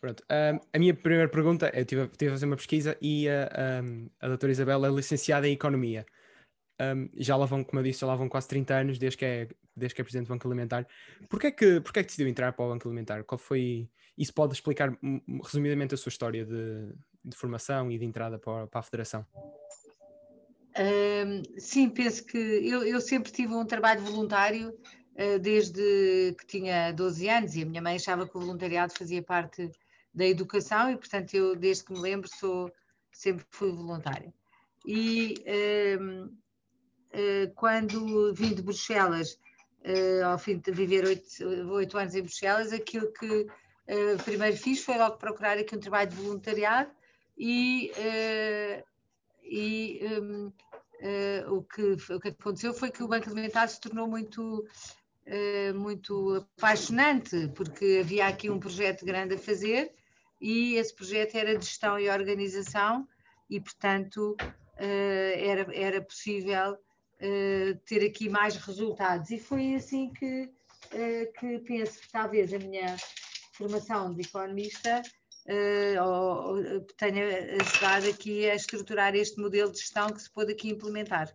Pronto. Um, a minha primeira pergunta, eu tive, tive a fazer uma pesquisa e a, um, a doutora Isabel é licenciada em Economia. Um, já lá vão, como eu disse, já lá vão quase 30 anos desde que é, desde que é Presidente do Banco Alimentar. Porquê é que, porquê é que decidiu entrar para o Banco Alimentar? Qual foi... Isso pode explicar resumidamente a sua história de, de formação e de entrada para, para a Federação? sim, penso que eu, eu, sempre tive um trabalho voluntário uh, desde que tinha 12 anos e a minha mãe achava que o voluntariado fazia parte da educação e, portanto, eu, desde que me lembro, sou, sempre fui voluntária. E uh, quando vim de Bruxelas, uh, ao fim de viver oito anos em Bruxelas, aquilo que primeiro fiz foi logo procurar aqui um trabalho de voluntariado e, e um, o, que, o que aconteceu foi que o Banco Alimentar se tornou muito muito apaixonante, porque havia aqui um projeto grande a fazer e esse projeto era de gestão e organização e, portanto, eh, era, era possível eh, ter aqui mais resultados. E foi assim que, eh, que penso que talvez a minha formação de economista tenha ajudado aqui a estruturar este modelo de gestão que se pôde aqui implementar.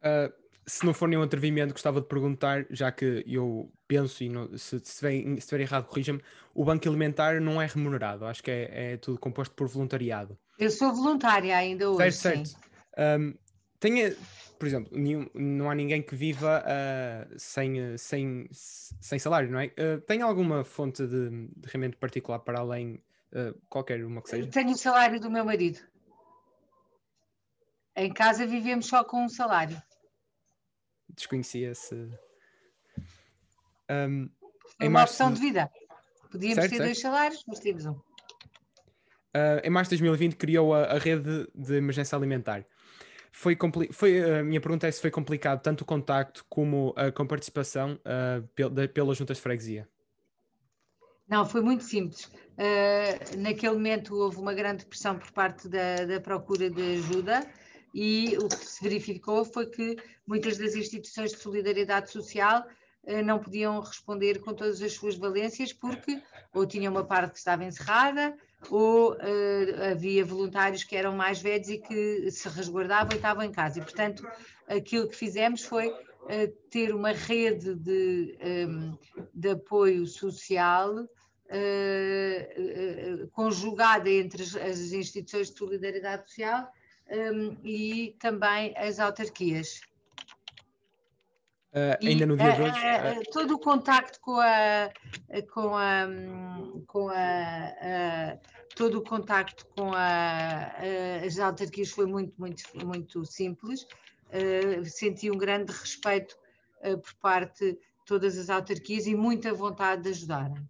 Uh, se não for nenhum atrevimento, gostava de perguntar, já que eu penso, e não, se, se, se estiver errado, corrija-me, o banco alimentar não é remunerado, acho que é, é, tudo composto por voluntariado. Eu sou voluntária ainda hoje. Certo, certo. Um, tenha, por exemplo, nenhum, não há ninguém que viva uh, sem, sem, sem salário, não é? Uh, tem alguma fonte de, de rendimento particular para além, uh, qualquer uma que seja? Tenho o salário do meu marido. Em casa vivemos só com um salário desconhecia esse. Um, em uma opção de vida. Podíamos certo, ter certo. dois salários, mas temos um. Uh, em março de 2020 criou a, a rede de emergência alimentar. Foi, foi a minha pergunta é se foi complicado tanto o contacto como a com participação uh, pel pela junta de freguesia. Não, foi muito simples. Uh, naquele momento houve uma grande pressão por parte da, da procura de ajuda e o que se verificou foi que muitas das instituições de solidariedade social eh, não podiam responder com todas as suas valências porque ou tinham uma parte que estava encerrada ou uh, havia voluntários que eram mais velhos e que se resguardavam e estavam em casa. E, portanto, aquilo que fizemos foi uh, ter uma rede de, um, ehm, de apoio social uh, conjugada entre as, as instituições de solidariedade social um, e também as autarquias. Uh, ainda no dia de hoje. Uh, todo o contacto com a, com a, com a, todo o contacto com a, as autarquias foi muito, muito, muito simples. senti um grande respeito por parte de todas as autarquias e muita vontade de ajudarem.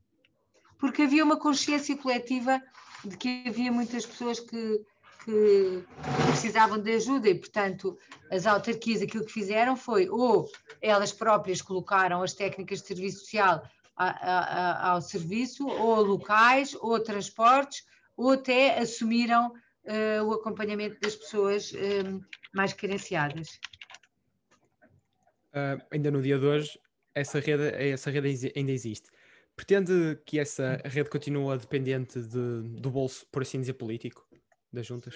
Porque havia uma consciência coletiva de que havia muitas pessoas que que precisavam de ajuda e, portanto, as autarquias aquilo que fizeram foi ou elas próprias colocaram as técnicas de serviço social a, a, ao serviço, ou locais, ou transportes, ou até assumiram uh, o acompanhamento das pessoas um, eh, mais carenciadas. Uh, ainda no dia de hoje, essa rede, essa rede ainda existe. Pretende que essa rede continue dependente de, do bolso, por assim dizer, político? Das juntas?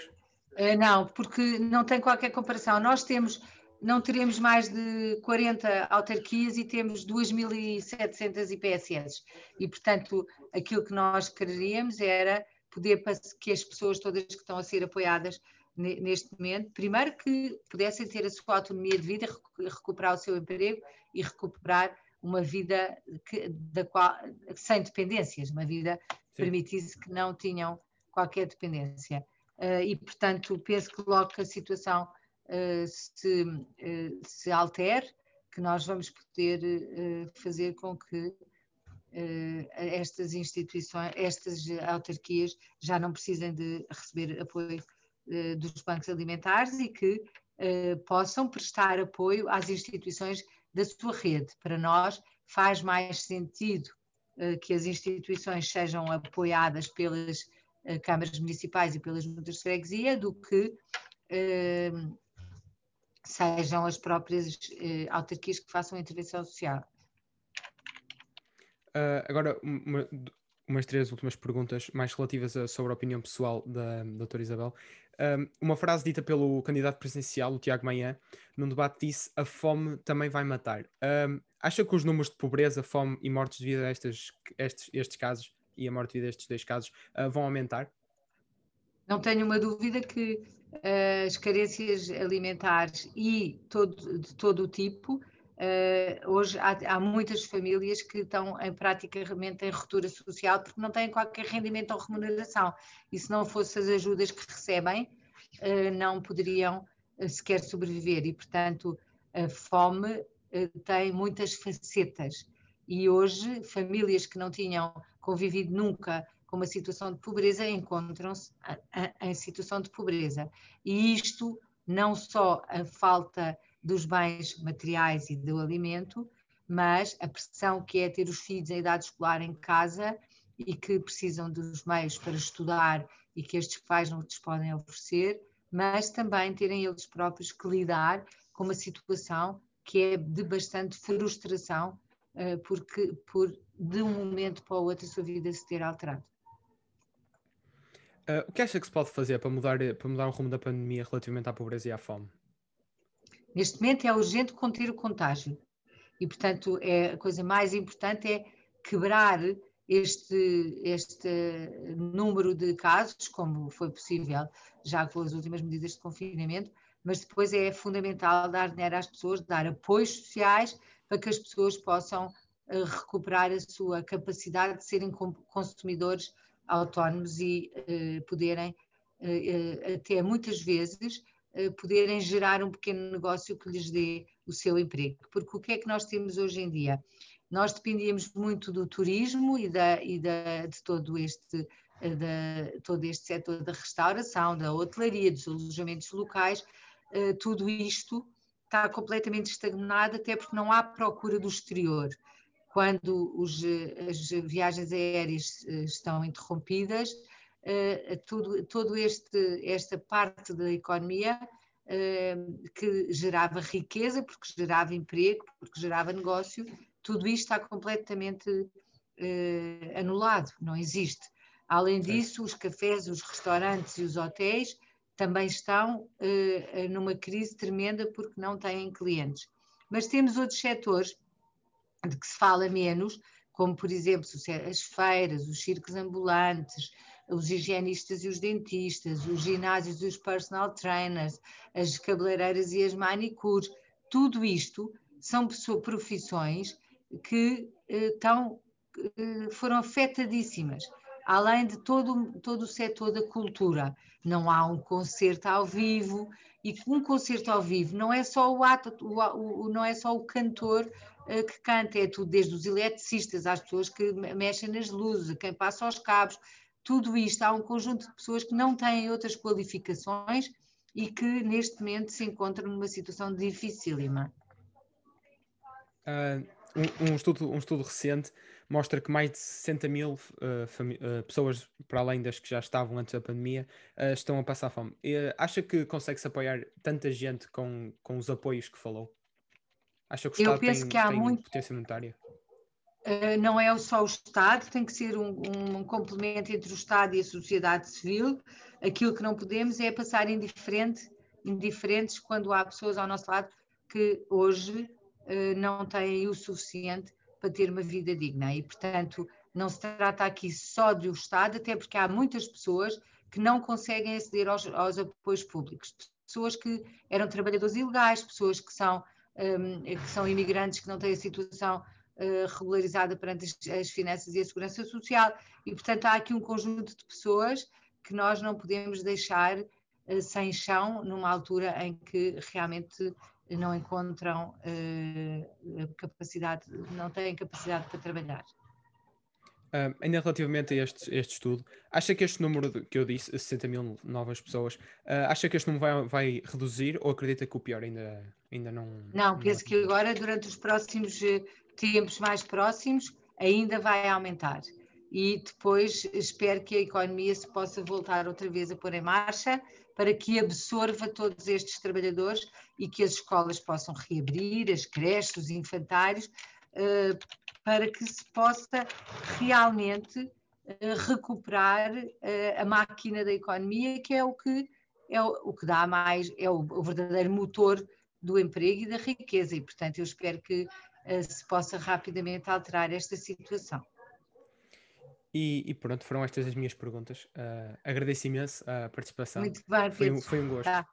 Uh, não, porque não tem qualquer comparação. Nós temos, não teremos mais de 40 autarquias e temos 2.700 IPSS. E, portanto, aquilo que nós queríamos era poder que as pessoas todas que estão a ser apoiadas neste momento, primeiro que pudessem ter a sua autonomia de vida, recuperar o seu emprego e recuperar uma vida que, da qual, sem dependências, uma vida que permitisse que não tinham qualquer dependência. Uh, e, portanto, penso que logo que a situação uh, se, uh, se altere, que nós vamos poder fazer com que estas instituições, estas autarquias já não precisem de receber apoio dos bancos alimentares e que possam prestar apoio às instituições da sua rede. Para nós faz mais sentido que as instituições sejam apoiadas pelas eh, câmaras municipais e pelas juntas de freguesia do que eh, sejam as próprias eh, autarquias que façam a intervenção social. Uh, agora, uma, umas três últimas perguntas mais relativas a, sobre a opinião pessoal da doutora Isabel. Um, uma frase dita pelo candidato presidencial, o Tiago Manhã, num debate disse: A fome também vai matar. Um, acha que os números de pobreza, fome e mortes devido a estes, estes, estes casos e a morte devido a estes dois casos uh, vão aumentar? Não tenho uma dúvida que uh, as carências alimentares e todo, de todo o tipo Uh, hoje há, há, muitas famílias que estão em praticamente em ruptura social porque não têm qualquer rendimento ou remuneração. E se não fossem as ajudas que recebem, não poderiam sequer sobreviver. E, portanto, a fome tem muitas facetas. E hoje, famílias que não tinham convivido nunca com uma situação de pobreza encontram-se em situação de pobreza. E isto não só a falta dos bens materiais e do alimento, mas a pressão que é ter os filhos em idade escolar em casa e que precisam dos meios para estudar e que estes pais não lhes podem oferecer, mas também terem eles próprios que lidar com uma situação que é de bastante frustração, porque por de um momento para o outro a sua vida se ter alterado. Uh, o que acha que se pode fazer para mudar, para mudar o rumo da pandemia relativamente à pobreza e à fome? Neste momento é urgente conter o contágio e, portanto, é, a coisa mais importante é quebrar este, este número de casos, como foi possível já com as últimas medidas de confinamento, mas depois é fundamental dar dinheiro às pessoas, dar apoios sociais para que as pessoas possam uh, recuperar a sua capacidade de serem consumidores autónomos e uh, poderem, uh, até muitas vezes, eh, poderem gerar um pequeno negócio que lhes dê o seu emprego. Porque o que é que nós temos hoje em dia? Nós dependíamos muito do turismo e, da, e da, de todo este, eh, de todo este setor da restauração, da hotelaria, dos alojamentos locais, eh, tudo isto está completamente estagnado, até porque não há procura do exterior. Quando os, as viagens aéreas estão interrompidas, uh, tudo, todo este, esta parte da economia que gerava riqueza, porque gerava emprego, porque gerava negócio, tudo isto está completamente anulado, não existe. Além disso, os cafés, os restaurantes e os hotéis também estão numa crise tremenda porque não têm clientes. Mas temos outros setores de que se fala menos, como por exemplo as feiras, os circos ambulantes, os higienistas e os dentistas, os ginásios e os personal trainers, as cabeleireiras e as manicures, tudo isto são profissões que eh, estão, eh, foram afetadíssimas, além de todo, todo o setor da cultura. Não há um concerto ao vivo, e um concerto ao vivo não é só o ato, o, o, não é só o cantor uh, que canta, é tudo, desde os eletricistas às pessoas que mexem nas luzes, a quem passa aos cabos, tudo isto, há um conjunto de pessoas que não têm outras qualificações e que neste momento se encontram numa situação dificílima. Uh, um, um, estudo, um estudo recente mostra que mais de 60 mil uh, uh, pessoas, para além das que já estavam antes da pandemia, uh, estão a passar fome. acha que consegue-se apoiar tanta gente com, com os apoios que falou? Acha que o Estado tem, que há tem muito... potência monetária? Não é só o Estado, tem que ser um, um, complemento entre o Estado e a sociedade civil. Aquilo que não podemos é passar indiferente, indiferentes quando há pessoas ao nosso lado que hoje não têm o suficiente para ter uma vida digna. E, portanto, não se trata aqui só do Estado, até porque há muitas pessoas que não conseguem aceder aos, aos apoios públicos. Pessoas que eram trabalhadores ilegais, pessoas que são, um, que são imigrantes que não têm a situação uh, regularizada perante as, as, finanças e a segurança social. E, portanto, há aqui um conjunto de pessoas que nós não podemos deixar uh, sem chão numa altura em que realmente não encontram uh, capacidade, não têm capacidade para trabalhar. Uh, ainda relativamente a este, este estudo, acha que este número que eu disse, 60 mil novas pessoas, uh, acha que este número vai, vai, reduzir ou acredita que o pior ainda, ainda não. Não, penso não... que agora, durante os próximos tempos mais próximos, ainda vai aumentar. E depois espero que a economia se possa voltar outra vez a pôr em marcha para que absorva todos estes trabalhadores e que as escolas possam reabrir, as creches, os infantários, eh, para que se possa realmente recuperar a máquina da economia, que é o que é o, que dá mais, é o, verdadeiro motor do emprego e da riqueza, e portanto eu espero que se possa rapidamente alterar esta situação. E, e, pronto, foram estas as minhas perguntas. Uh, agradeço imenso a participação. Muito bem, foi, um, foi um gosto. Tá.